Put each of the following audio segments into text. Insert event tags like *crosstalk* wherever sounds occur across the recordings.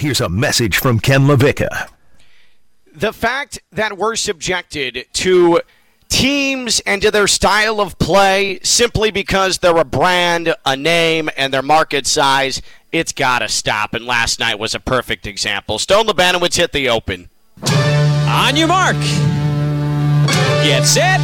Here's a message from Ken LaVicka. The fact that we're subjected to teams and to their style of play simply because they're a brand, a name, and their market size, it's got to stop. And last night was a perfect example. Stone Labanowitz hit the open. On your mark. Get set.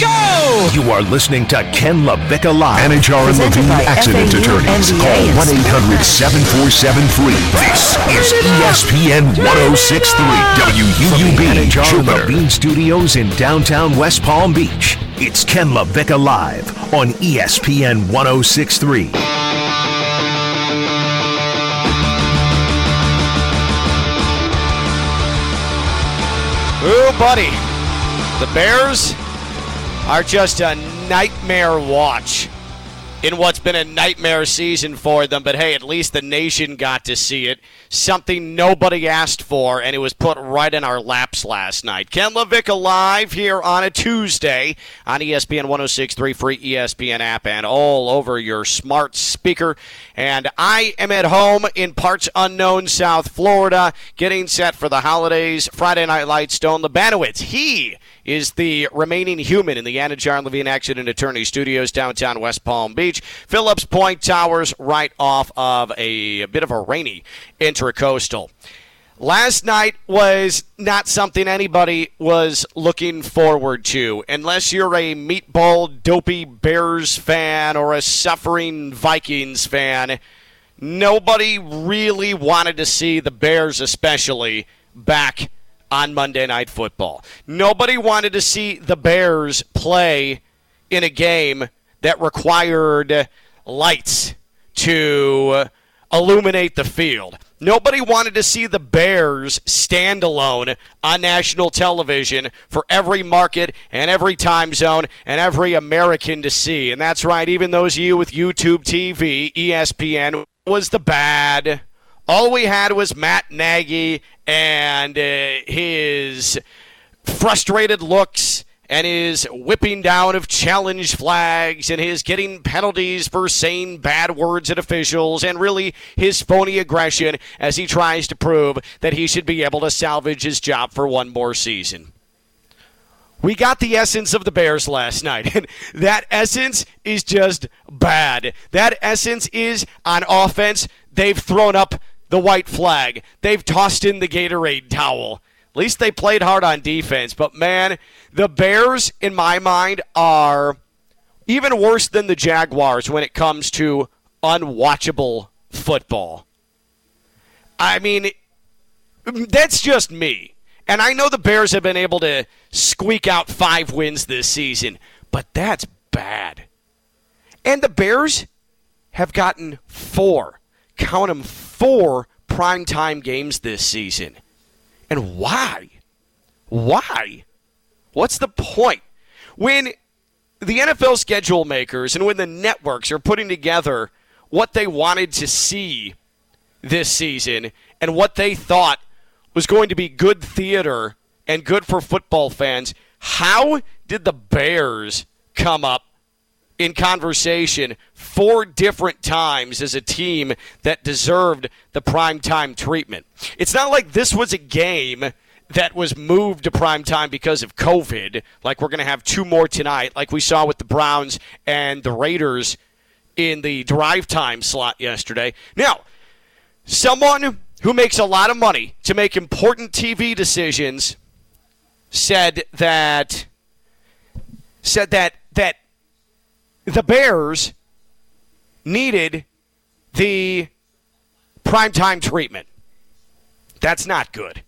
Go! You are listening to Ken LaVicka Live. Anidjar and Presented Levine Accident FAU Attorneys. MBA Call 1 800 747 free. This is ESPN 1063 WUUB. Anidjar and Jupiter. Levine Studios in downtown West Palm Beach. It's Ken LaVicka Live on ESPN 1063. Ooh, buddy. The Bears are just a nightmare watch in what's been a nightmare season for them. But hey, at least the nation got to see it. Something nobody asked for, and it was put right in our laps last night. Ken LaVicka live here on a Tuesday on ESPN 1063 free ESPN app and all over your smart speaker. And I am at home in parts unknown South Florida, getting set for the holidays. Friday Night Lights, Stone Labanowitz. He is the remaining human in the Anidjar Levine Accident Attorney Studios downtown West Palm Beach. Phillips Point Towers, right off of a, a bit of a rainy intracoastal. Last night was not something anybody was looking forward to, unless you're a meatball dopey Bears fan or a suffering Vikings fan. Nobody really wanted to see the Bears, especially, back on Monday Night Football. Nobody wanted to see the Bears play in a game that required lights to illuminate the field. Nobody wanted to see the Bears stand alone on national television for every market and every time zone and every American to see. And that's right, even those of you with YouTube TV, ESPN was the bad. All we had was Matt Nagy and uh, his frustrated looks and his whipping down of challenge flags and his getting penalties for saying bad words at officials and really his phony aggression as he tries to prove that he should be able to salvage his job for one more season. We got the essence of the Bears last night, and *laughs* that essence is just bad. That essence is on offense, they've thrown up the white flag, they've tossed in the Gatorade towel. At least they played hard on defense, but man, the Bears, in my mind, are even worse than the Jaguars when it comes to unwatchable football. I mean, that's just me. And I know the Bears have been able to squeak out five wins this season, but that's bad. And the Bears have gotten four, count them, four primetime games this season. And why? Why? What's the point? When the NFL schedule makers and when the networks are putting together what they wanted to see this season and what they thought was going to be good theater and good for football fans, how did the Bears come up in conversation four different times as a team that deserved the primetime treatment? It's not like this was a game that was moved to prime time because of COVID, like we're going to have two more tonight, like we saw with the Browns and the Raiders in the drive time slot yesterday. Now, someone who makes a lot of money to make important TV decisions said that said that that the Bears needed the primetime treatment. That's not good.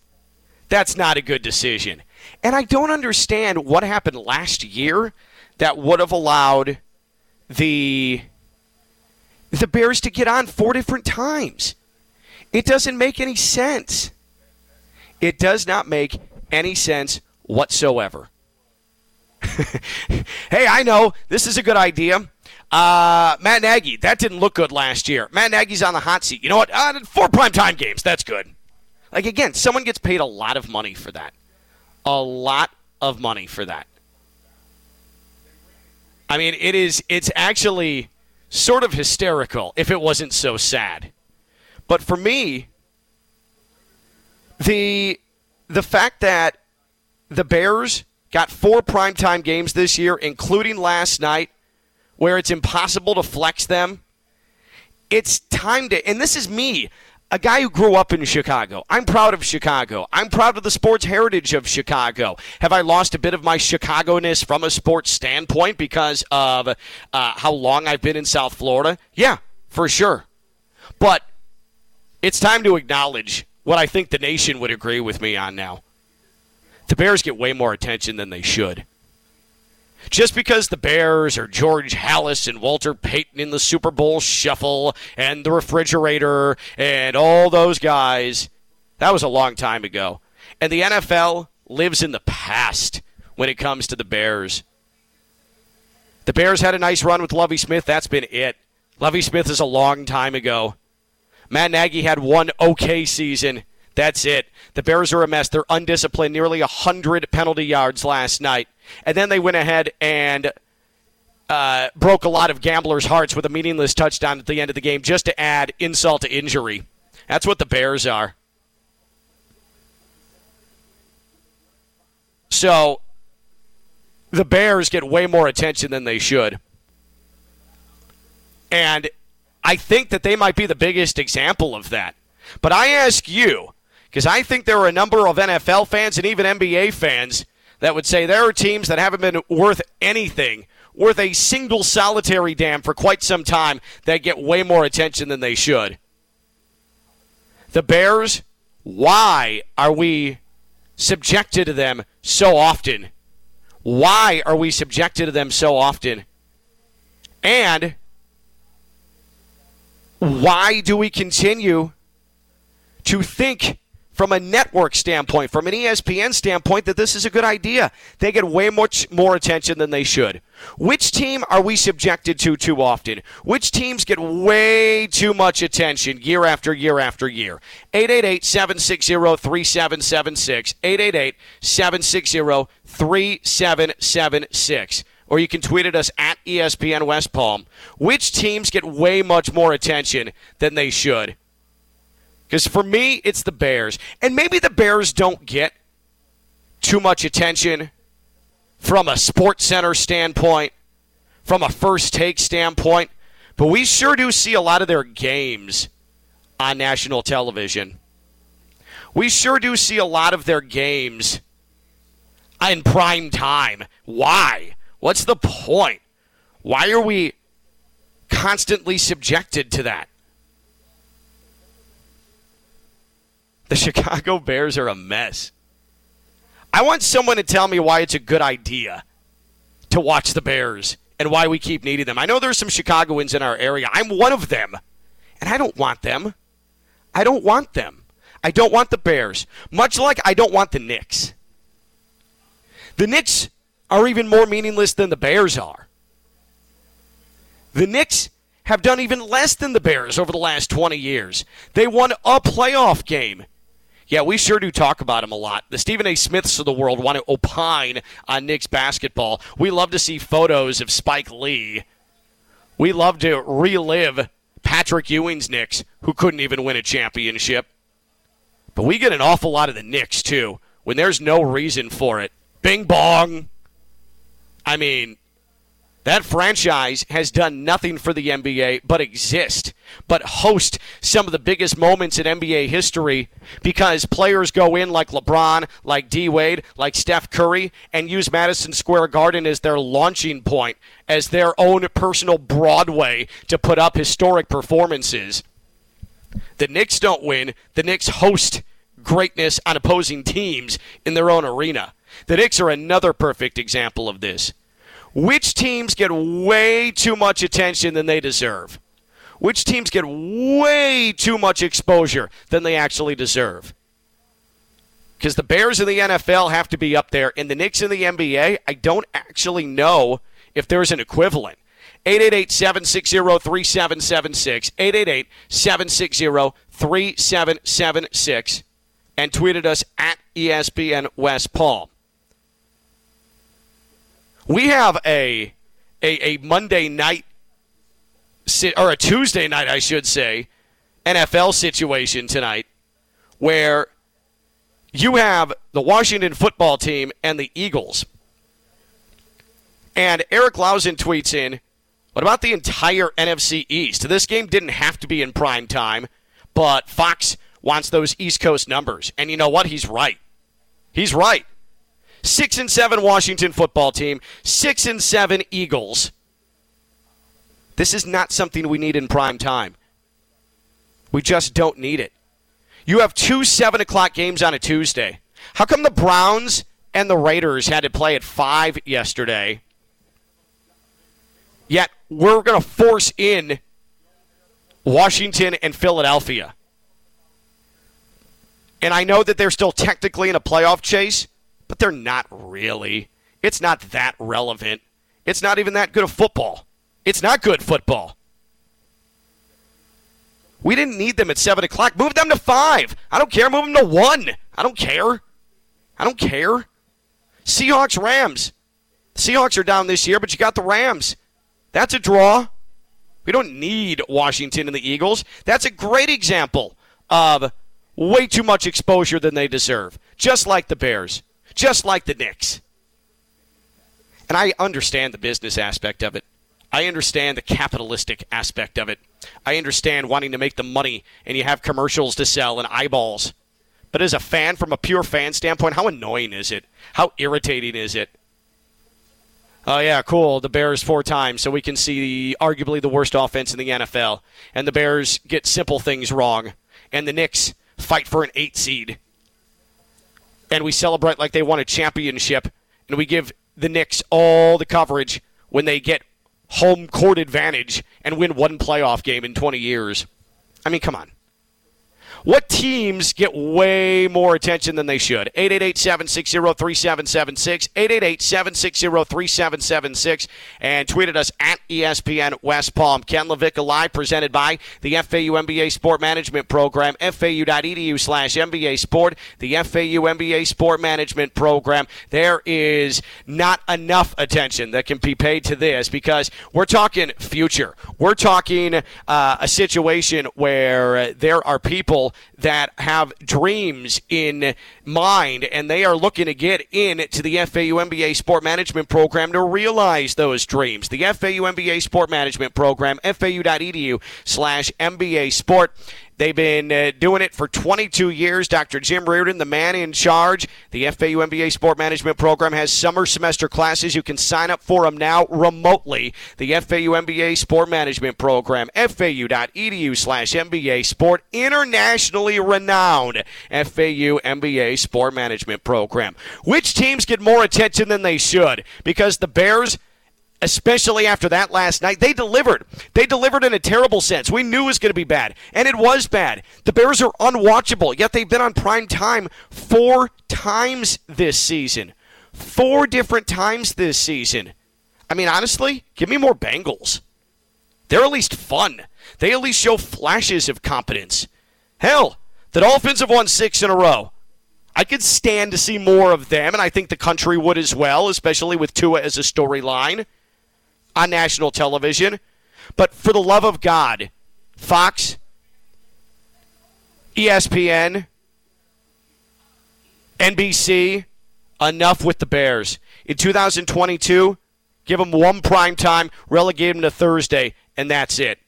That's not a good decision. And I don't understand what happened last year that would have allowed the the Bears to get on four different times. It doesn't make any sense. It does not make any sense whatsoever. Hey, I know this is a good idea. Uh, Matt Nagy, that didn't look good last year. Matt Nagy's on the hot seat. You know what? Uh, four primetime games. That's good. Like, again, someone gets paid a lot of money for that. A lot of money for that. I mean, it is, it's actually sort of hysterical if it wasn't so sad. But for me, the the fact that the Bears got four primetime games this year, including last night, where it's impossible to flex them. It's time to, and this is me, a guy who grew up in Chicago. I'm proud of Chicago. I'm proud of the sports heritage of Chicago. Have I lost a bit of my Chicago ness from a sports standpoint because of uh, how long I've been in South Florida? Yeah, for sure. But it's time to acknowledge what I think the nation would agree with me on now. The Bears get way more attention than they should. Just because the Bears are George Halas and Walter Payton in the Super Bowl shuffle and the refrigerator and all those guys, that was a long time ago. And the NFL lives in the past when it comes to the Bears. The Bears had a nice run with Lovie Smith. That's been it. Lovie Smith is a long time ago. Matt Nagy had one okay season. That's it. The Bears are a mess. They're undisciplined, nearly 100 penalty yards last night. And then they went ahead and uh, broke a lot of gamblers' hearts with a meaningless touchdown at the end of the game just to add insult to injury. That's what the Bears are. So the Bears get way more attention than they should. And I think that they might be the biggest example of that. But I ask you, because I think there are a number of NFL fans and even NBA fans that would say there are teams that haven't been worth anything, worth a single solitary damn for quite some time, that get way more attention than they should. The Bears, why are we subjected to them so often? Why are we subjected to them so often? And why do we continue to think from a network standpoint, from an ESPN standpoint, that this is a good idea. They get way much more attention than they should. Which team are we subjected to too often? Which teams get way too much attention year after year after year? 888 760 3776. 888 760 3776 or you can tweet at us at ESPN West Palm. Which teams get way much more attention than they should? Because for me, it's the Bears. And maybe the Bears don't get too much attention from a SportsCenter standpoint, from a first take standpoint, but we sure do see a lot of their games on national television. We sure do see a lot of their games in prime time. Why? What's the point? Why are we constantly subjected to that? The *laughs* Chicago Bears are a mess. I want someone to tell me why it's a good idea to watch the Bears and why we keep needing them. I know there's some Chicagoans in our area. I'm one of them, and I don't want them. I don't want them. I don't want the Bears, much like I don't want the Knicks. The Knicks are even more meaningless than the Bears are. The Knicks have done even less than the Bears over the last 20 years. They won a playoff game yeah, we sure do talk about him a lot. The Stephen A. Smiths of the world want to opine on Knicks basketball. We love to see photos of Spike Lee. We love to relive Patrick Ewing's Knicks, who couldn't even win a championship. But we get an awful lot of the Knicks, too, when there's no reason for it. Bing bong. I mean, that franchise has done nothing for the NBA but exist, but host some of the biggest moments in NBA history because players go in like LeBron, like D Wade, like Steph Curry, and use Madison Square Garden as their launching point, as their own personal Broadway to put up historic performances. The Knicks don't win, the Knicks host greatness on opposing teams in their own arena. The Knicks are another perfect example of this. Which teams get way too much attention than they deserve? Which teams get way too much exposure than they actually deserve? Because the Bears in the NFL have to be up there, and the Knicks in the NBA, I don't actually know if there's an equivalent. 888 760 3776. 888 760 3776. And tweeted us at ESPN West Palm we have a a, a Monday night or a Tuesday night, I should say, NFL situation tonight where you have the Washington football team and the Eagles. And Eric Lausen tweets in, what about the entire NFC East? This game didn't have to be in prime time, but Fox wants those East Coast numbers. And you know what? He's right. He's right. Six and seven Washington football team, six and seven Eagles. This is not something we need in prime time. We just don't need it. You have two seven o'clock games on a Tuesday. How come the Browns and the Raiders had to play at five yesterday? Yet we're going to force in Washington and Philadelphia. And I know that they're still technically in a playoff chase, but they're not really. It's not that relevant. It's not even that good of football. It's not good football. We didn't need them at 7 o'clock. Move them to 5. I don't care. Move them to 1. I don't care. I don't care. Seahawks, Rams. Seahawks are down this year, but you got the Rams. That's a draw. We don't need Washington and the Eagles. That's a great example of way too much exposure than they deserve. Just like the Bears. Just like the Knicks. And I understand the business aspect of it. I understand the capitalistic aspect of it. I understand wanting to make the money and you have commercials to sell and eyeballs. But as a fan, from a pure fan standpoint, how annoying is it? How irritating is it? Oh yeah, cool. The Bears four times, so we can see arguably the worst offense in the NFL, and the Bears get simple things wrong, and the Knicks fight for an eight seed, and we celebrate like they won a championship, and we give the Knicks all the coverage when they get home court advantage and win one playoff game in 20 years. I mean, come on. What teams get way more attention than they should? 888-760-3776, 888-760-3776, and tweeted us at ESPN West Palm. Ken LaVicka Live, presented by the FAU MBA Sport Management Program, fau.edu slash MBA Sport, the FAU MBA Sport Management Program. There is not enough attention that can be paid to this because we're talking future. We're talking uh, a situation where there are people that have dreams in mind and they are looking to get into the FAU MBA Sport Management Program to realize those dreams. The FAU MBA Sport Management Program, fau.edu slash MBA Sport. They've been uh, doing it for 22 years. Dr. Jim Riordan, the man in charge, the FAU MBA Sport Management Program has summer semester classes. You can sign up for them now remotely. The FAU MBA Sport Management Program, fau.edu slash MBA Sport, internationally renowned FAU MBA Sport Management Program. Which teams get more attention than they should? Because the Bears – especially after that last night. They delivered. They delivered in a terrible sense. We knew it was going to be bad, and it was bad. The Bears are unwatchable, yet they've been on prime time four times this season. Four different times this season. I mean, honestly, give me more Bengals. They're at least fun. They at least show flashes of competence. Hell, the Dolphins have won six in a row. I could stand to see more of them, and I think the country would as well, especially with Tua as a storyline on national television. But for the love of God, Fox, ESPN, NBC, enough with the Bears. In 2022, give them one prime time, relegate them to Thursday, and that's it.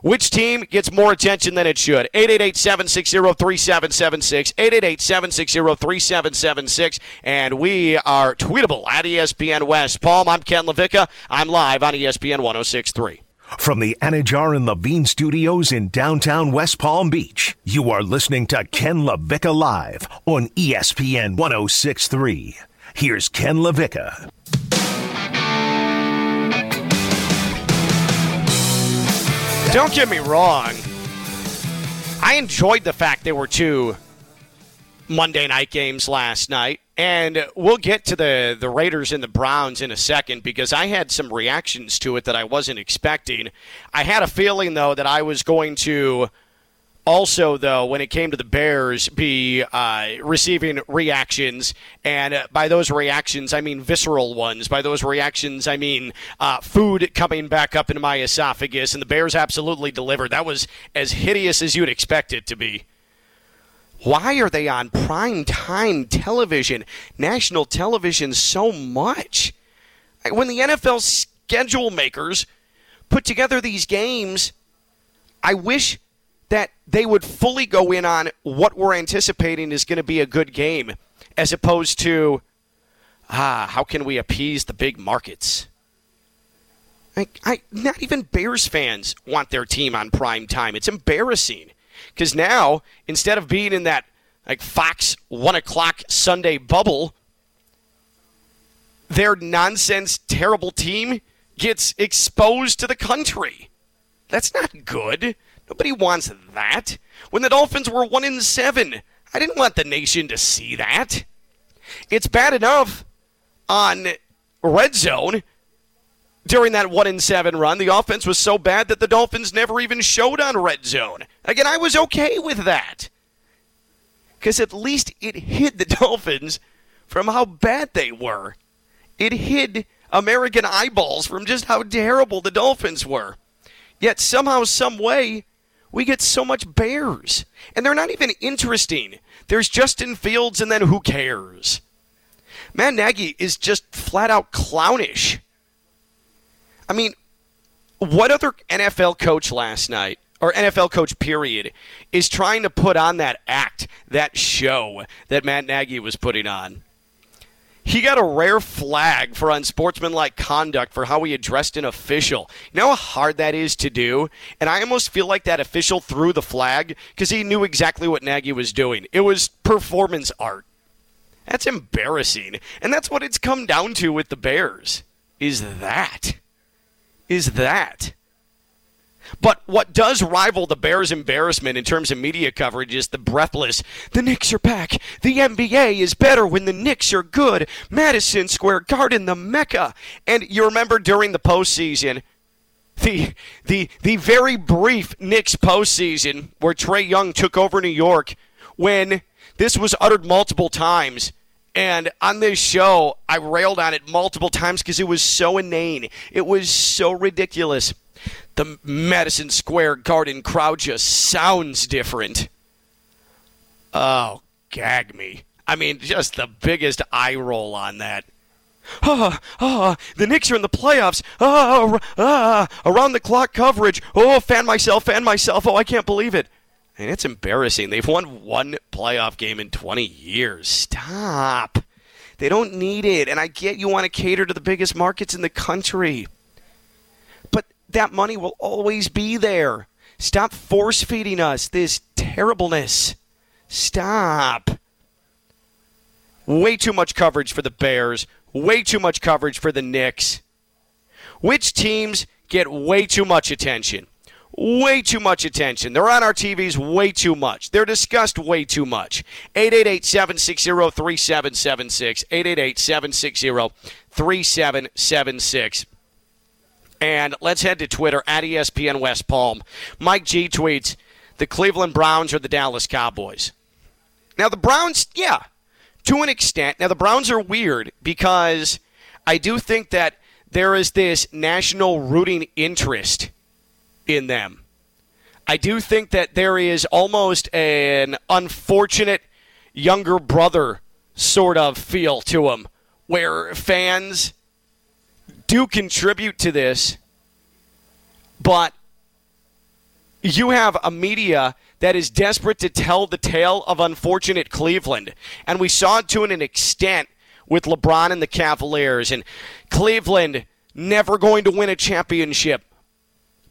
Which team gets more attention than it should? 888-760-3776, 888-760-3776, and we are tweetable at ESPN West Palm. I'm Ken LaVicka. I'm live on ESPN 1063. From the Anidjar and Levine studios in downtown West Palm Beach, you are listening to Ken LaVicka Live on ESPN 1063. Here's Ken LaVicka. Don't get me wrong. I enjoyed the fact there were two Monday night games last night. And we'll get to the, the Raiders and the Browns in a second because I had some reactions to it that I wasn't expecting. I had a feeling, though, that I was going to also, though, when it came to the Bears, be uh, receiving reactions. And by those reactions, I mean visceral ones. By those reactions, I mean uh, food coming back up into my esophagus. And the Bears absolutely delivered. That was as hideous as you'd expect it to be. Why are they on prime time television, national television so much? When the NFL schedule makers put together these games, I wish that they would fully go in on what we're anticipating is going to be a good game as opposed to ah, how can we appease the big markets? I, I, not even Bears fans want their team on prime time. It's embarrassing. Because now, instead of being in that like Fox one o'clock Sunday bubble, their nonsense, terrible team gets exposed to the country. That's not good. Nobody wants that. When the Dolphins were one in seven, I didn't want the nation to see that. It's bad enough on red zone during that one in seven run. The offense was so bad that the Dolphins never even showed on red zone. Again, I was okay with that. Because at least it hid the *laughs* Dolphins from how bad they were. It hid American eyeballs from just how terrible the Dolphins were. Yet somehow, some way, we get so much Bears. And they're not even interesting. There's Justin Fields, and then who cares? Matt Nagy is just flat out clownish. I mean, what other NFL coach last night, or NFL coach period, is trying to put on that act, that show that Matt Nagy was putting on? He got a rare flag for unsportsmanlike conduct for how he addressed an official. You know how hard that is to do? And I almost feel like that official threw the flag because he knew exactly what Nagy was doing. It was performance art. That's embarrassing. And that's what it's come down to with the Bears. Is that. Is that. But what does rival the Bears' embarrassment in terms of media coverage is the breathless, the Knicks are back. The NBA is better when the Knicks are good. Madison Square Garden, the Mecca. And you remember during the postseason, the the the very brief Knicks postseason where Trae Young took over New York, when this was uttered multiple times. And on this show, I railed on it multiple times because it was so inane. It was so ridiculous the Madison Square Garden crowd just sounds different. Oh, gag me. I mean, just the biggest eye roll on that. Ah, ah, the Knicks are in the playoffs. Ah, ah, around the clock coverage. Oh, fan myself, fan myself. Oh, I can't believe it. And it's embarrassing. They've won one playoff game in 20 years. Stop. They don't need it. And I get you want to cater to the biggest markets in the country that money will always be there. Stop force feeding us this terribleness. Stop. Way too much coverage for the Bears. Way too much coverage for the Knicks. Which teams get way too much attention? Way too much attention. They're on our TVs way too much. They're discussed way too much. 888 760 3776. 888 760 3776. And let's head to Twitter at ESPN West Palm. Mike G tweets the Cleveland Browns or the Dallas Cowboys. Now, the Browns, yeah, to an extent. Now, the Browns are weird because I do think that there is this national rooting interest in them. I do think that there is almost an unfortunate younger brother sort of feel to them where fans do contribute to this, but you have a media that is desperate to tell the tale of unfortunate Cleveland. And we saw it to an extent with LeBron and the Cavaliers. And Cleveland never going to win a championship.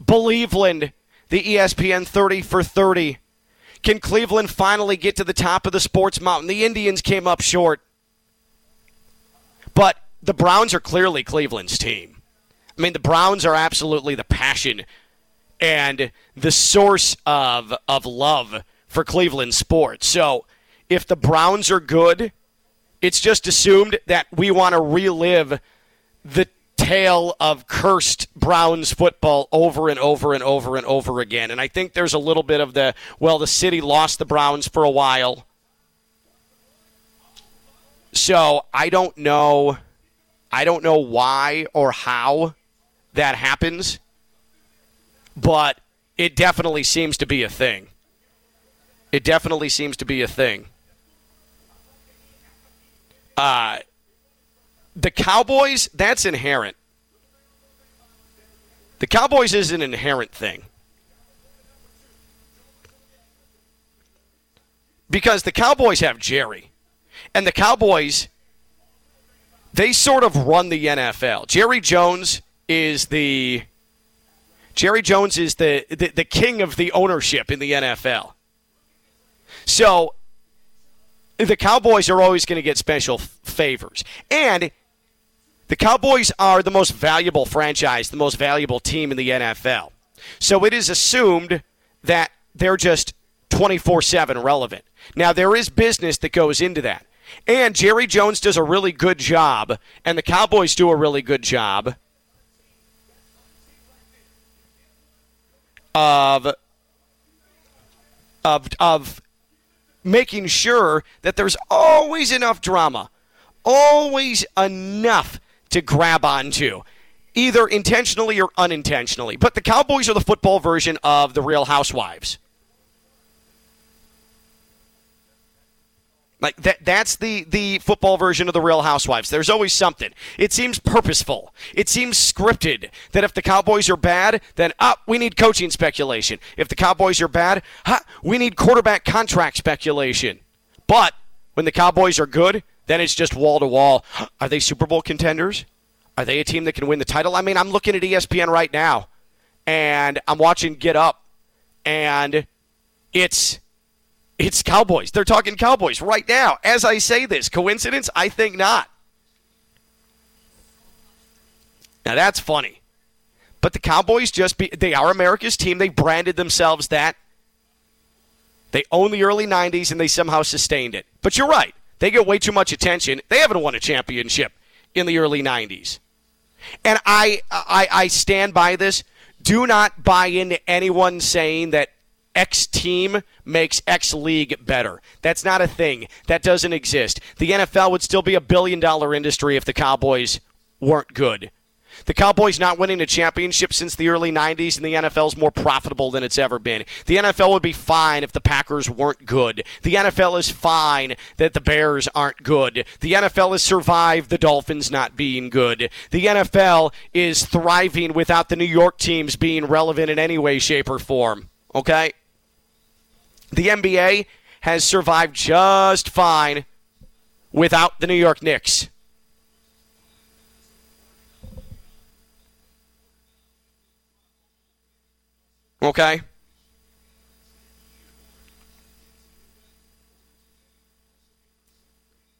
Believeland, the ESPN 30 for 30. Can Cleveland finally get to the top of the sports mountain? The Indians came up short. But the Browns are clearly Cleveland's team. I mean, the Browns are absolutely the passion and the source of of love for Cleveland sports. So, if the Browns are good, it's just assumed that we want to relive the tale of cursed Browns football over and over and over and over again. And I think there's a little bit of the well, the city lost the Browns for a while. So, I don't know I don't know why or how that happens, but it definitely seems to be a thing. It definitely seems to be a thing. Uh, the Cowboys, that's inherent. The Cowboys is an inherent thing. Because the Cowboys have Jerry. And the Cowboys, they sort of run the NFL. Jerry Jones is the Jerry Jones is the, the, the king of the ownership in the NFL. So the Cowboys are always going to get special favors. And the Cowboys are the most valuable franchise, the most valuable team in the NFL. So it is assumed that they're just 24 7 relevant. Now, there is business that goes into that. And Jerry Jones does a really good job, and the Cowboys do a really good job of of of making sure that there's always enough drama, always enough to grab onto, either intentionally or unintentionally. But the Cowboys are the football version of the Real Housewives. Like that that's the the football version of the Real Housewives. There's always something. It seems purposeful. It seems scripted that if the Cowboys are bad, then up, we need coaching speculation. If the Cowboys are bad, huh, we need quarterback contract speculation. But when the Cowboys are good, then it's just wall to wall. *gasps* Are they Super Bowl contenders? Are they a team that can win the title? I mean, I'm looking at ESPN right now and I'm watching Get Up and it's it's Cowboys. They're talking Cowboys right now as I say this. Coincidence? I think not. Now that's funny. But the Cowboys just be they are America's team. They branded themselves that. They own the early 90s and they somehow sustained it. But you're right. They get way too much attention. They haven't won a championship in the early 90s. And I I, I stand by this. Do not buy into anyone saying that X team makes X league better. That's not a thing. That doesn't exist. The NFL would still be a billion dollar industry if the Cowboys weren't good. The Cowboys not winning a championship since the early 90s, and the NFL is more profitable than it's ever been. The NFL would be fine if the Packers weren't good. The NFL is fine that the Bears aren't good. The NFL has survived the Dolphins not being good. The NFL is thriving without the New York teams being relevant in any way, shape, or form. Okay? The NBA has survived just fine without the New York Knicks. Okay?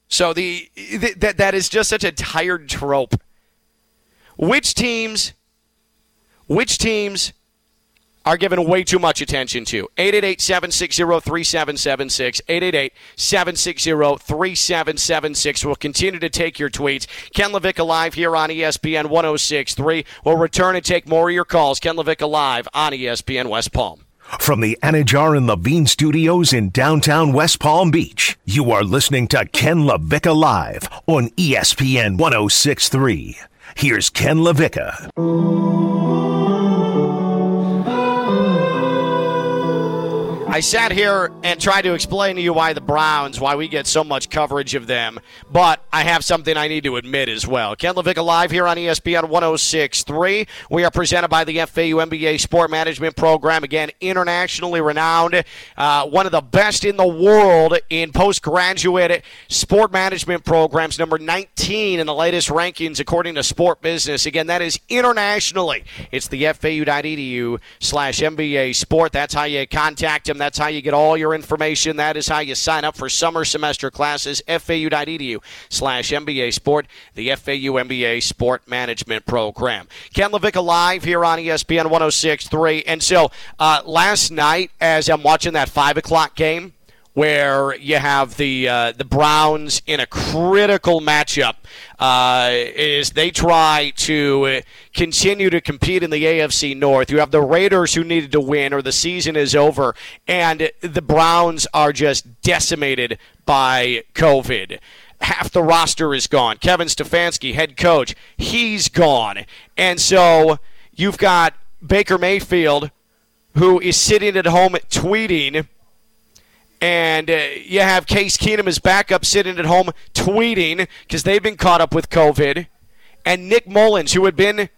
So the, that that is just such a tired trope. Which teams which teams are given way too much attention to. 888 760 3776. 888 760 3776. We'll continue to take your tweets. Ken LaVicka Live here on ESPN 1063. We'll return and take more of your calls. Ken LaVicka Live on ESPN West Palm. From the Anidjar and Levine studios in downtown West Palm Beach, you are listening to Ken LaVicka Live on ESPN 1063. Here's Ken LaVicka. I sat here and tried to explain to you why the Browns, why we get so much coverage of them, but I have something I need to admit as well. Ken LaVicka live here on ESPN 106.3. We are presented by the FAU MBA Sport Management Program. Again, internationally renowned, uh, one of the best in the world in postgraduate sport management programs, number 19 in the latest rankings according to Sport Business. Again, that is internationally. It's the FAU.edu slash MBA Sport. That's how you contact them. That's how you get all your information. That is how you sign up for summer semester classes. FAU.edu slash MBA Sport, the FAU MBA Sport Management Program. Ken LaVicka live here on ESPN 106.3. And so uh, last night, as I'm watching that 5 o'clock game, where you have the uh, the Browns in a critical matchup uh, is they try to continue to compete in the AFC North. You have the Raiders who needed to win or the season is over, and the Browns are just decimated by COVID half the roster is gone. Kevin Stefanski, head coach, he's gone. And so you've got Baker Mayfield, who is sitting at home tweeting And uh, you have Case Keenum as backup sitting at home tweeting because they've been caught up with COVID. And Nick Mullens, who had been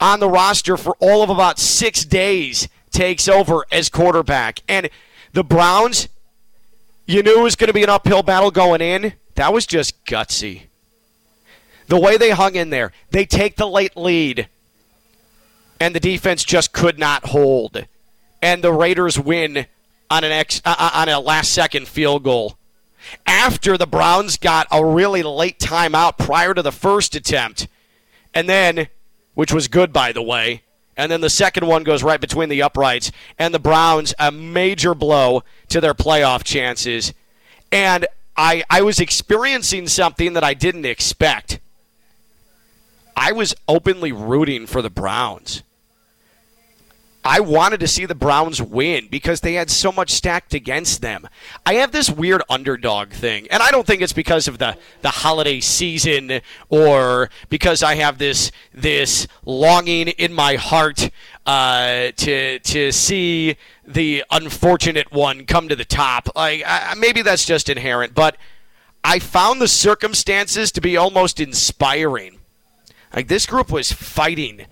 on the roster for all of about six days, takes over as quarterback. And the Browns, you knew it was going to be an uphill battle going in. That was just gutsy. The way they hung in there, they take the late lead, and the defense just could not hold. And the Raiders win on an ex, uh, uh on a last second field goal. After the Browns got a really late timeout prior to the first attempt, and then, which was good by the way, and then the second one goes right between the uprights, and the Browns a major blow to their playoff chances. And I I was experiencing something that I didn't expect. I was openly rooting for the Browns. I wanted to see the Browns win because they had so much stacked against them. I have this weird underdog thing, and I don't think it's because of the, the holiday season or because I have this this longing in my heart uh, to to see the unfortunate one come to the top. Like I, maybe that's just inherent, but I found the circumstances to be almost inspiring. Like this group was fighting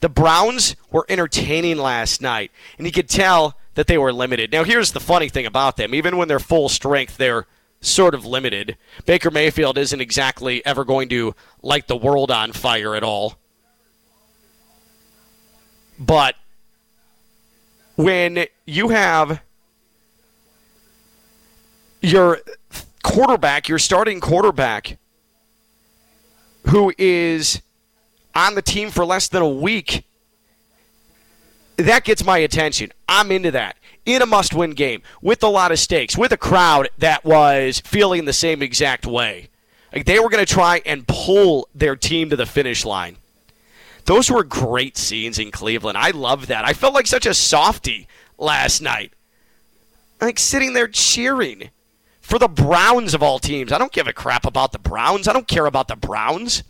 the Browns were entertaining last night, and you could tell that they were limited. Now, here's the funny thing about them even when they're full strength, they're sort of limited. Baker Mayfield isn't exactly ever going to light the world on fire at all. But when you have your quarterback, your starting quarterback, who is on the team for less than a week, that gets my attention. I'm into that. In a must win game, with a lot of stakes, with a crowd that was feeling the same exact way. Like they were going to try and pull their team to the finish line. Those were great scenes in Cleveland. I love that. I felt like such a softy last night. Like sitting there cheering for the Browns of all teams. I don't give a crap about the Browns. I don't care about the Browns.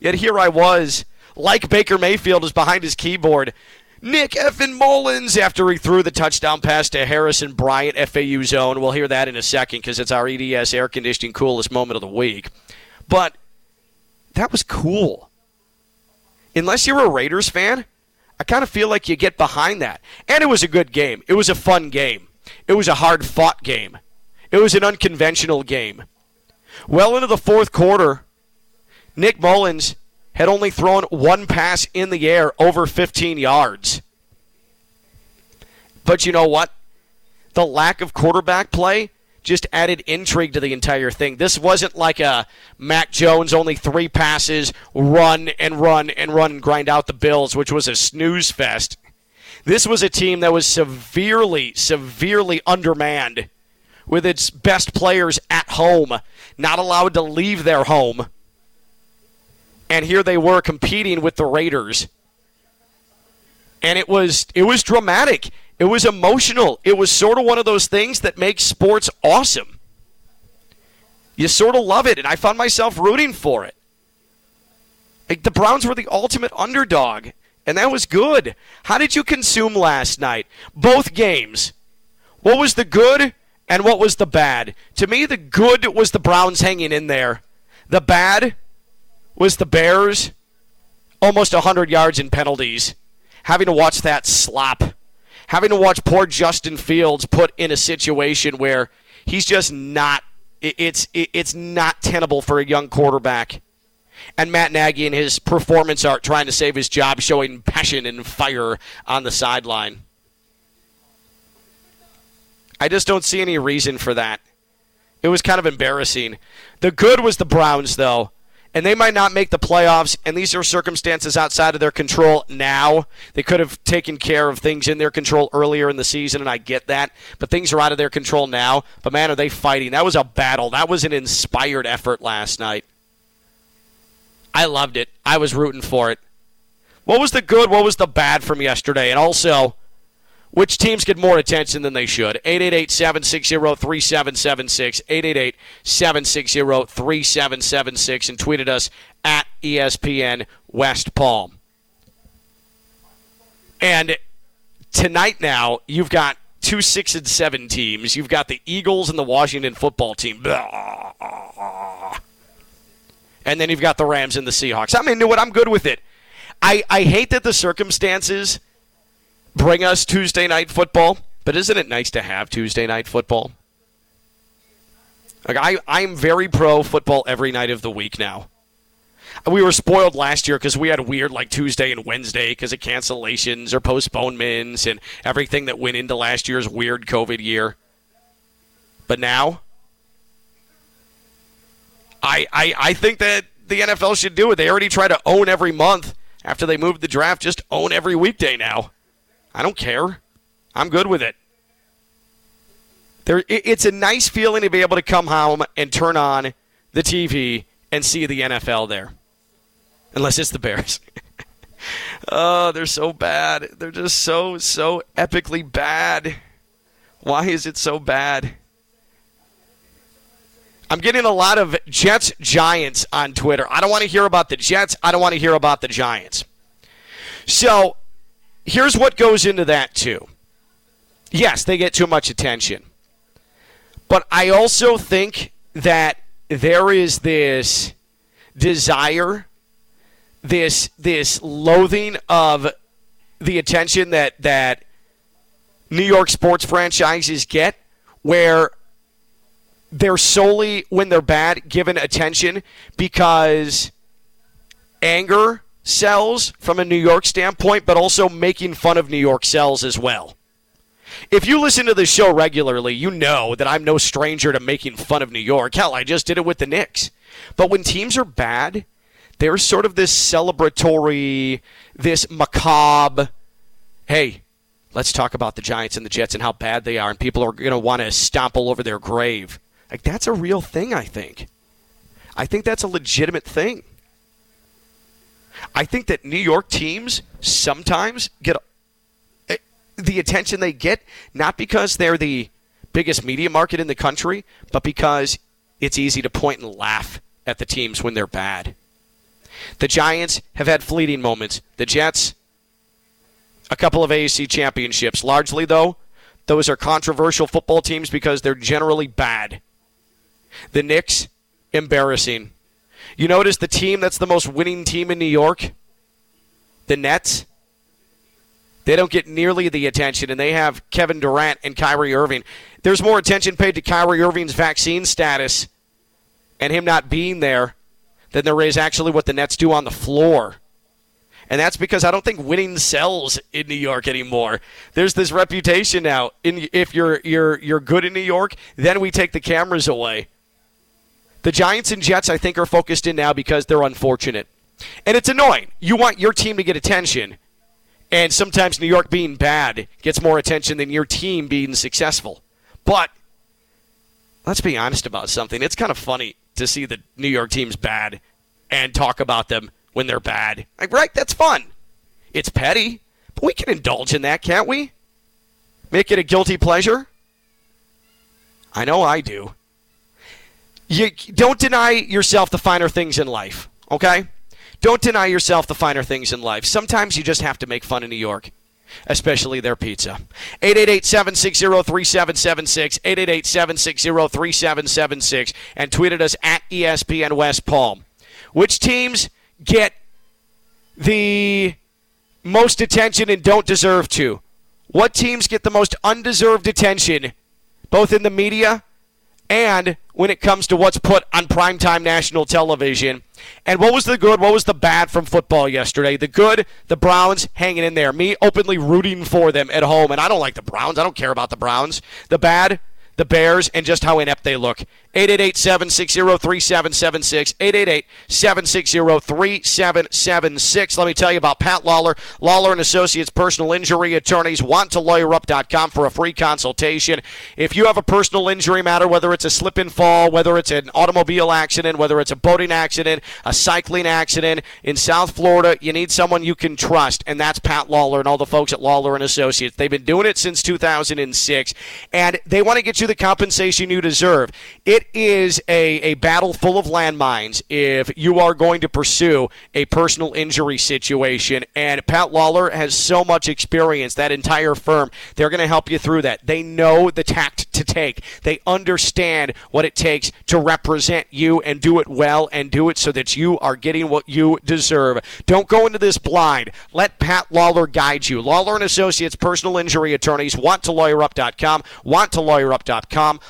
Yet here I was, like Baker Mayfield is behind his keyboard. Nick effin Mullens after he threw the touchdown pass to Harrison Bryant, FAU zone. We'll hear that in a second because it's our EDS air conditioning coolest moment of the week. But that was cool. Unless you're a Raiders fan, I kind of feel like you get behind that. And it was a good game. It was a fun game. It was a hard fought game. It was an unconventional game. Well into the fourth quarter, Nick Mullens had only thrown one pass in the air over 15 yards. But you know what? The lack of quarterback play just added intrigue to the entire thing. This wasn't like a Mac Jones only three passes, run and run and run and grind out the Bills, which was a snooze fest. This was a team that was severely, severely undermanned with its best players at home, not allowed to leave their home and here they were competing with the Raiders. And it was it was dramatic. It was emotional. It was sort of one of those things that makes sports awesome. You sort of love it, and I found myself rooting for it. Like the Browns were the ultimate underdog, and that was good. How did you consume last night? Both games. What was the good and what was the bad? To me, the good was the Browns hanging in there. The bad was the Bears almost 100 yards in penalties, having to watch that slop, having to watch poor Justin Fields put in a situation where he's just not it's it's not tenable for a young quarterback. And Matt Nagy and his performance art trying to save his job, showing passion and fire on the sideline. I just don't see any reason for that. It was kind of embarrassing. The good was the Browns, though and they might not make the playoffs, and these are circumstances outside of their control now. They could have taken care of things in their control earlier in the season, and I get that, but things are out of their control now. But man, are they fighting? That was a battle. That was an inspired effort last night. I loved it. I was rooting for it. What was the good? What was the bad from yesterday? And also, which teams get more attention than they should? 888 760 3776. 888 760 3776. And tweeted us at ESPN West Palm. And tonight now, you've got two six and seven teams. You've got the Eagles and the Washington football team. And then you've got the Rams and the Seahawks. I'm into it. I'm good with it. I, I hate that the circumstances bring us Tuesday night football, but isn't it nice to have Tuesday night football? Like I, I'm very pro football every night of the week now. We were spoiled last year because we had weird like Tuesday and Wednesday because of cancellations or postponements and everything that went into last year's weird COVID year. But now, I, I, I think that the NFL should do it. They already try to own every month after they moved the draft. Just own every weekday now. I don't care. I'm good with it. There, it's a nice feeling to be able to come home and turn on the TV and see the NFL there. Unless it's the Bears. *laughs* oh, they're so bad. They're just so, so epically bad. Why is it so bad? I'm getting a lot of Jets Giants on Twitter. I don't want to hear about the Jets. I don't want to hear about the Giants. So here's what goes into that, too. Yes, they get too much attention. But I also think that there is this desire, this this loathing of the attention that that New York sports franchises get where they're solely when they're bad given attention because anger sells from a New York standpoint, but also making fun of New York sells as well. If you listen to the show regularly, you know that I'm no stranger to making fun of New York. Hell, I just did it with the Knicks. But when teams are bad, there's sort of this celebratory, this macabre, hey, let's talk about the Giants and the Jets and how bad they are, and people are going to want to stomp all over their grave. Like that's a real thing, I think. I think that's a legitimate thing. I think that New York teams sometimes get eh, the attention they get not because they're the biggest media market in the country, but because it's easy to point and laugh at the teams when they're bad. The Giants have had fleeting moments. The Jets, a couple of AFC championships. Largely, though, those are controversial football teams because they're generally bad. The Knicks, embarrassing. You notice the team that's the most winning team in New York? The Nets. They don't get nearly the attention, and they have Kevin Durant and Kyrie Irving. There's more attention paid to Kyrie Irving's vaccine status and him not being there than there is actually what the Nets do on the floor. And that's because I don't think winning sells in New York anymore. There's this reputation now. In, if you're you're you're good in New York, then we take the cameras away. The Giants and Jets, I think, are focused in now because they're unfortunate. And it's annoying. You want your team to get attention. And sometimes New York being bad gets more attention than your team being successful. But let's be honest about something. It's kind of funny to see the New York teams bad and talk about them when they're bad. Like, right? That's fun. It's petty, but we can indulge in that, can't we? Make it a guilty pleasure? I know I do you don't deny yourself the finer things in life, okay? Don't deny yourself the finer things in life. Sometimes you just have to make fun of New York, especially their pizza. 888-760-3776, 888-760-3776, and tweeted us at ESPN West Palm. Which teams get the most attention and don't deserve to? What teams get the most undeserved attention, both in the media and when it comes to what's put on primetime national television. And what was the good? What was the bad from football yesterday? The good, the Browns hanging in there. Me openly rooting for them at home. And I don't like the Browns. I don't care about the Browns. The bad, the Bears, and just how inept they look. 888-760-3776, 888-760-3776. Let me tell you about Pat Lawler, Lawler and Associates personal injury attorneys. Want to lawyerup.com for a free consultation. If you have a personal injury matter, whether it's a slip and fall, whether it's an automobile accident, whether it's a boating accident, a cycling accident in South Florida, you need someone you can trust, and that's Pat Lawler and all the folks at Lawler and Associates. They've been doing it since 2006, and they want to get you the compensation you deserve. It is a, a battle full of landmines if you are going to pursue a personal injury situation. And Pat Lawler has so much experience, that entire firm. They're going to help you through that. They know the tact to take, they understand what it takes to represent you and do it well and do it so that you are getting what you deserve. Don't go into this blind. Let Pat Lawler guide you. Lawler and Associates personal injury attorneys want to want to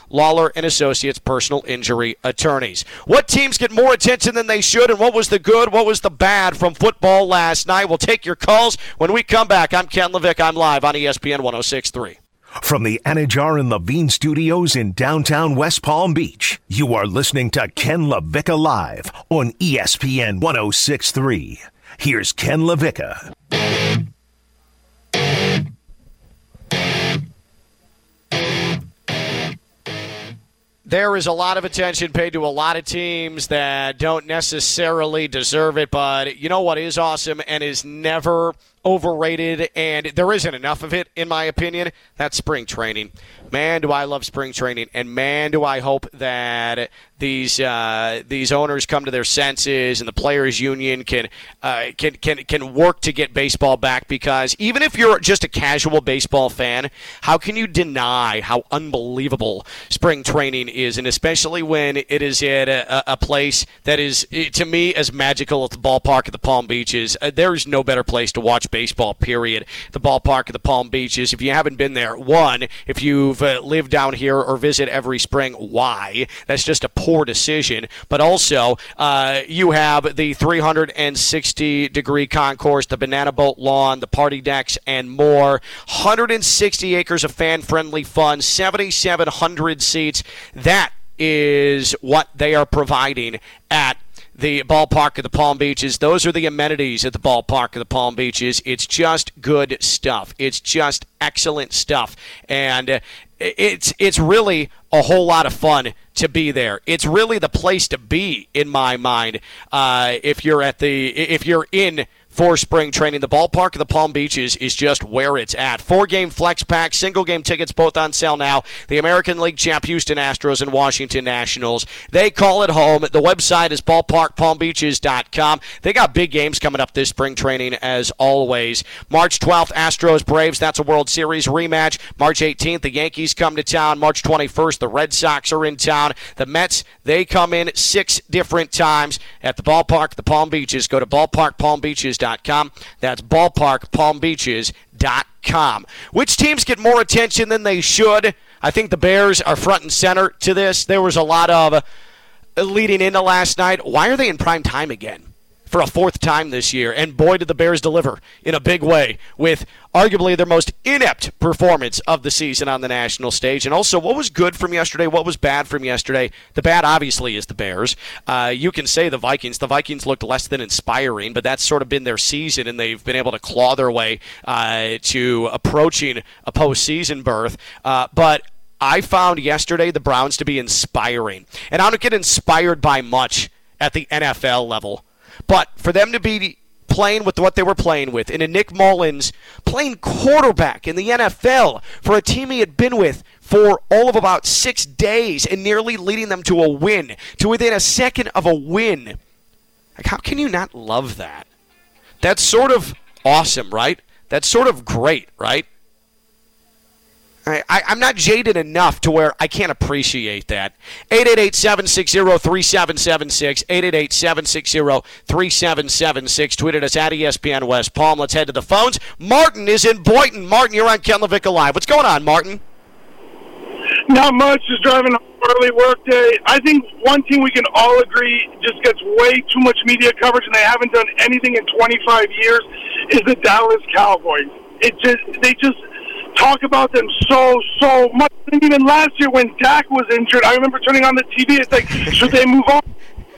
Lawler and Associates personal injury attorneys. What teams get more attention than they should and what was the good, what was the bad from football last night? We'll take your calls when we come back. I'm Ken LaVicka. I'm live on ESPN 1063. From the Anidjar and Levine studios in downtown West Palm Beach, you are listening to Ken LaVicka Live on ESPN 1063. Here's Ken LaVicka. There is a lot of attention paid to a lot of teams that don't necessarily deserve it. But you know what is awesome and is never overrated, and there isn't enough of it, in my opinion? That's spring training. Man, do I love spring training, and man, do I hope that these uh, these owners come to their senses and the players' union can uh, can can can work to get baseball back. Because even if you're just a casual baseball fan, how can you deny how unbelievable spring training is, and especially when it is at a, a place that is to me as magical as the ballpark at the Palm Beaches. Uh, there is no better place to watch baseball. Period. The ballpark at the Palm Beaches. If you haven't been there, one, if you've uh, lived down here or visit every spring, why? That's just a poor decision. But also, uh, you have the 360 degree concourse, the banana boat lawn, the party decks, and more. 160 acres of fan friendly fun, 7,700 seats. That is what they are providing at the ballpark of the Palm Beaches. Those are the amenities at the ballpark of the Palm Beaches. It's just good stuff. It's just excellent stuff, and it's it's really a whole lot of fun to be there. It's really the place to be in my mind. Uh, if you're at the if you're in for spring training. The ballpark of the Palm Beaches is just where it's at. Four game flex pack, single game tickets both on sale now. The American League champ Houston Astros and Washington Nationals. They call it home. The website is ballparkpalmbeaches.com. They got big games coming up this spring training as always. March 12th, Astros Braves. That's a World Series rematch. March 18th, the Yankees come to town. March 21st, the Red Sox are in town. The Mets, they come in six different times at the ballpark, the Palm Beaches. Go to ballparkpalmbeaches.com ballparkpalmbeaches.com. That's ballparkpalmbeaches.com. Which teams get more attention than they should? I think the Bears are front and center to this. There was a lot of uh, leading into last night. Why are they in prime time again? For a fourth time this year. And boy, did the Bears deliver in a big way with arguably their most inept performance of the season on the national stage. And also, what was good from yesterday? What was bad from yesterday? The bad, obviously, is the Bears. Uh, you can say the Vikings. The Vikings looked less than inspiring, but that's sort of been their season, and they've been able to claw their way uh, to approaching a postseason berth. Uh, but I found yesterday the Browns to be inspiring. And I don't get inspired by much at the NFL level. But for them to be playing with what they were playing with, and a Nick Mullens playing quarterback in the NFL for a team he had been with for all of about six days and nearly leading them to a win, to within a second of a win. Like, how can you not love that? That's sort of awesome, right? That's sort of great, right? I, am not jaded enough to where I can't appreciate that. 888-760-3776, 888-760-3776. Tweeted us at ESPN West Palm. Let's head to the phones. Martin is in Boynton. Martin, you're on Ken LaVicka Live. What's going on, Martin? Not much. Just driving early work day. I think one thing we can all agree just gets way too much media coverage, and they haven't done anything in 25 years, is the Dallas Cowboys. It just they just talk about them so, so much. And even last year when Dak was injured, I remember turning on the TV. It's like, should they move on?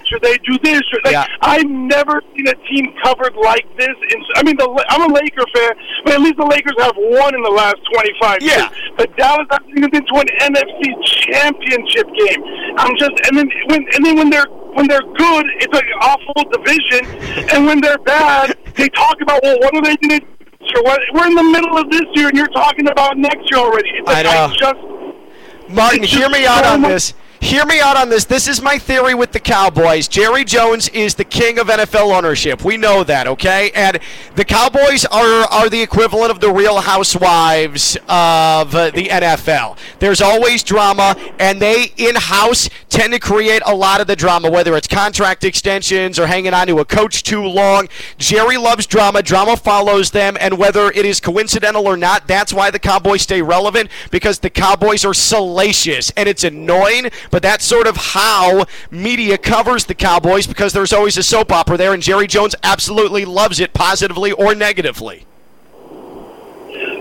Should they do this? Should they? Yeah. I've never seen a team covered like this. In, I mean, the, I'm a Laker fan, but at least the Lakers have won in the last 25 yeah. years. But Dallas hasn't even been to an NFC championship game. I'm just, and then when, and then when they're when they're good, it's an awful division, and when they're bad, they talk about well, what are they going to we're in the middle of this year, and you're talking about next year already. It's like, I know. I just Martin, hear me out on this. Hear me out on this. This is my theory with the Cowboys. Jerry Jones is the king of NFL ownership. We know that, okay? And the Cowboys are are the equivalent of the Real Housewives of the NFL. There's always drama, and they in-house tend to create a lot of the drama, whether it's contract extensions or hanging on to a coach too long. Jerry loves drama. Drama follows them, and whether it is coincidental or not, that's why the Cowboys stay relevant because the Cowboys are salacious, and it's annoying. But that's sort of how media covers the Cowboys because there's always a soap opera there, and Jerry Jones absolutely loves it, positively or negatively.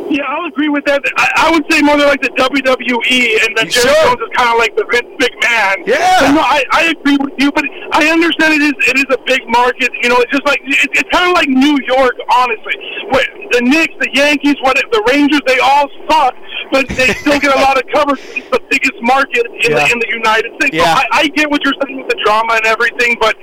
Yeah, I'll agree with that. I, I would say more than like the WWE, and You Jerry sure? Jones is kind of like the Vince McMahon. Yeah. So, no, I, I agree with you, but I understand it is it is a big market. You know, it's just like it, it's kind of like New York, honestly. Where the Knicks, the Yankees, what the Rangers, they all suck, but they still get a lot of coverage. It's the biggest market in, Yeah. the, in the United States. Yeah. So I, I get what you're saying with the drama and everything, but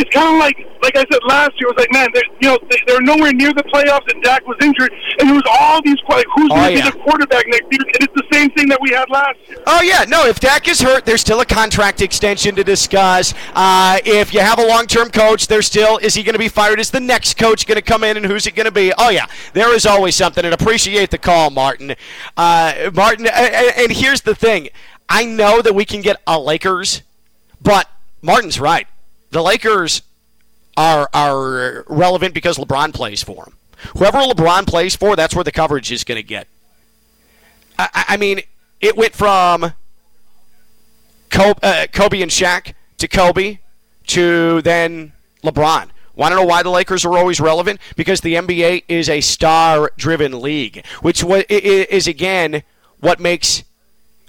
it's kind of like like I said last year. It was like, man, you know, they, they're nowhere near the playoffs, and Dak was injured, and there was all these like, who's Oh, going to yeah. be the quarterback next year? And it's the same thing that we had last year. Oh yeah, no. If Dak is hurt, there's still a contract extension to discuss. Uh, if you have a long-term coach, there's still is he going to be fired? Is the next coach going to come in, and who's it going to be? Oh yeah, there is always something. And appreciate the call, Martin. Uh, Martin, and here's the thing: I know that we can get a Lakers, but Martin's right. The Lakers are are relevant because LeBron plays for them. Whoever LeBron plays for, that's where the coverage is going to get. I, I- mean, it went from Kobe, uh, Kobe and Shaq to Kobe to then LeBron. Want to know why the Lakers are always relevant? Because the NBA is a star-driven league, which is again what makes.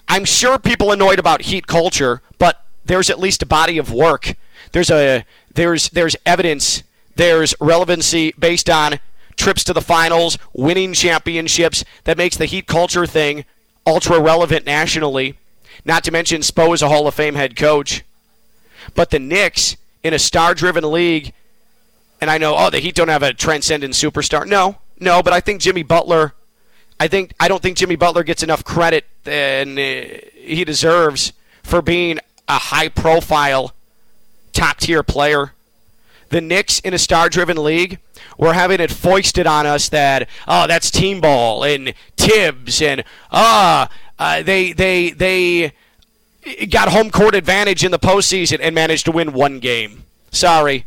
I'm sure people annoyed about heat culture, but there's at least a body of work. There's a there's there's evidence. There's relevancy based on trips to the finals, winning championships that makes the heat culture thing ultra relevant nationally. Not to mention Spo is a Hall of Fame head coach. But the Knicks in a star-driven league, and I know, oh, the Heat don't have a transcendent superstar. No, no, but I think Jimmy Butler. I think I don't think Jimmy Butler gets enough credit than uh, he deserves for being a high-profile, top-tier player. The Knicks in a star-driven league, we're having it foisted on us that oh, that's team ball and Thibs and ah, uh, they they they got home court advantage in the postseason and managed to win one game. Sorry.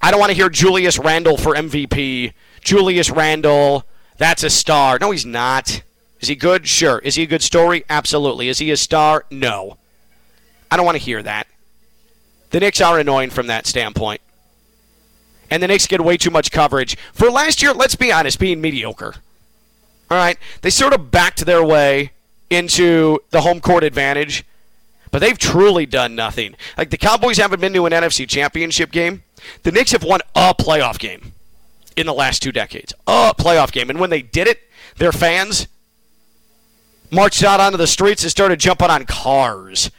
I don't want to hear Julius Randle for MVP. Julius Randle, that's a star. No, he's not. Is he good? Sure. Is he a good story? Absolutely. Is he a star? No. I don't want to hear that. The Knicks are annoying from that standpoint. And the Knicks get way too much coverage. For last year, let's be honest, being mediocre. All right. They sort of backed their way into the home court advantage, but they've truly done nothing. Like the Cowboys haven't been to an NFC championship game. The Knicks have won a playoff game in the last two decades. A playoff game. And when they did it, their fans marched out onto the streets and started jumping on cars.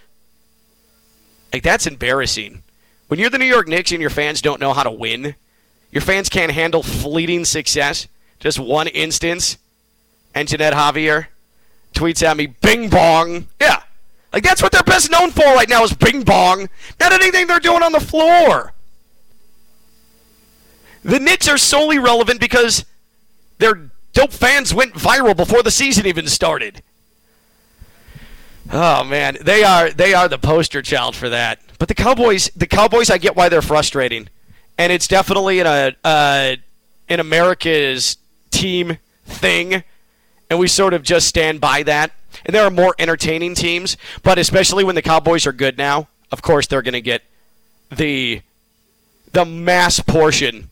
Like that's embarrassing. When you're the New York Knicks and your fans don't know how to win, your fans can't handle fleeting success. Just one instance, and Jeanette Javier tweets at me, "Bing bong." Yeah, like that's what they're best known for right now is bing bong. Not anything they're doing on the floor. The Knicks are solely relevant because their dope fans went viral before the season even started. Oh man, they are they are the poster child for that. But the Cowboys, the Cowboys, I get why they're frustrating, and it's definitely in a uh, in America's team thing, and we sort of just stand by that. And there are more entertaining teams, but especially when the Cowboys are good now, of course they're going to get the the mass portion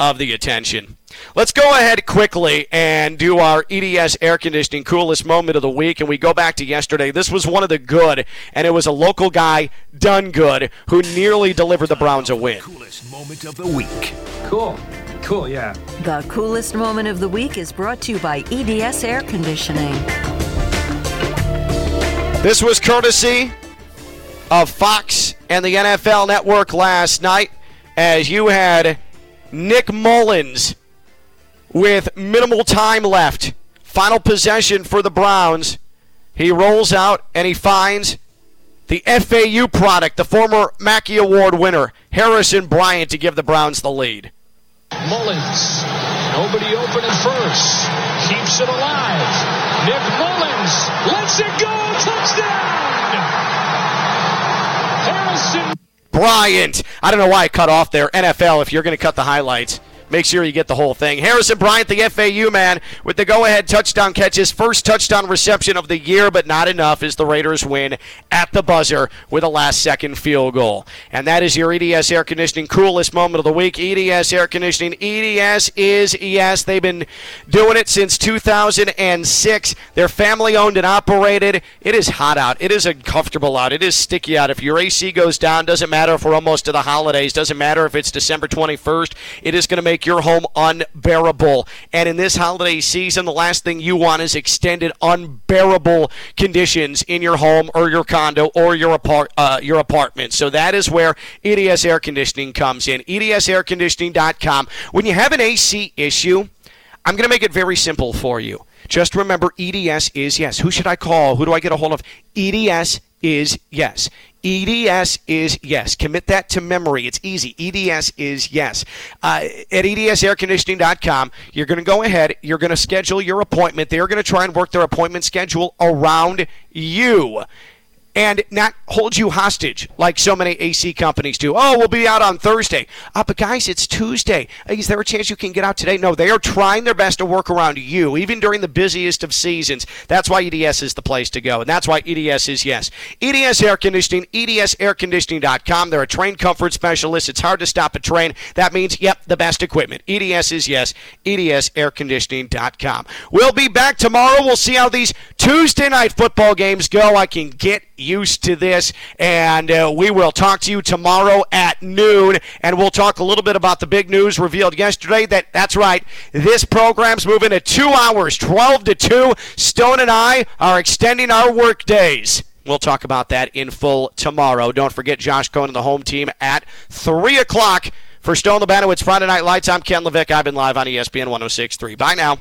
of the attention. Let's go ahead quickly and do our EDS air conditioning coolest moment of the week. And we go back to yesterday. This was one of the good, and it was a local guy, done good, who nearly delivered the Browns a win. Coolest moment of the week. Cool. Cool, yeah. The coolest moment of the week is brought to you by EDS Air Conditioning. This was courtesy of Fox and the NFL Network last night as you had Nick Mullens with minimal time left. Final possession for the Browns. he rolls out and he finds the FAU product, the former Mackey Award winner, Harrison Bryant, to give the Browns the lead. Mullens, nobody open at first, keeps it alive. Nick Mullens lets it go, touchdown! Harrison Bryant. I don't know why I cut off there. NFL, if you're going to cut the highlights. Make sure you get the whole thing. Harrison Bryant, the FAU man, with the go ahead touchdown catch, his first touchdown reception of the year, but not enough as the Raiders win at the buzzer with a last second field goal. And that is your EDS Air Conditioning coolest moment of the week. EDS Air Conditioning. EDS is, ES. they've been doing it since 2006. They're family owned and operated. It is hot out. It is uncomfortable out. It is sticky out. If your AC goes down, doesn't matter if we're almost to the holidays, doesn't matter if it's December 21st, it is going to make make your home unbearable. And in this holiday season, the last thing you want is extended unbearable conditions in your home or your condo or your apart uh, your apartment. So that is where EDS Air Conditioning comes in. EDSAirconditioning.com. When you have an AC issue, I'm going to make it very simple for you. Just remember, EDS is yes. Who should I call? Who do I get a hold of? EDS is yes. EDS is yes. Commit that to memory. It's easy. EDS is yes. Uh, at edsairconditioning.com, you're going to go ahead. You're going to schedule your appointment. They're going to try and work their appointment schedule around you and not hold you hostage like so many AC companies do. Oh, we'll be out on Thursday. Uh, but guys, it's Tuesday. Uh, is there a chance you can get out today? No, they are trying their best to work around you, even during the busiest of seasons. That's why EDS is the place to go, and that's why EDS is yes. EDS Air Conditioning, EDSAirconditioning.com. They're a Trane comfort specialist. It's hard to stop a Trane. That means, yep, the best equipment. EDS is yes. EDSAirconditioning.com. We'll be back tomorrow. We'll see how these Tuesday night football games go. I can get used to this. And uh, we will talk to you tomorrow at noon. And we'll talk a little bit about the big news revealed yesterday. That That's right. This program's moving to two hours, 12 to 2. Stone and I are extending our work days. We'll talk about that in full tomorrow. Don't forget Josh Cohen and the home team at 3 o'clock for Stone It's Friday Night Lights. I'm Ken LaVicka. I've been live on ESPN 1063. Bye now.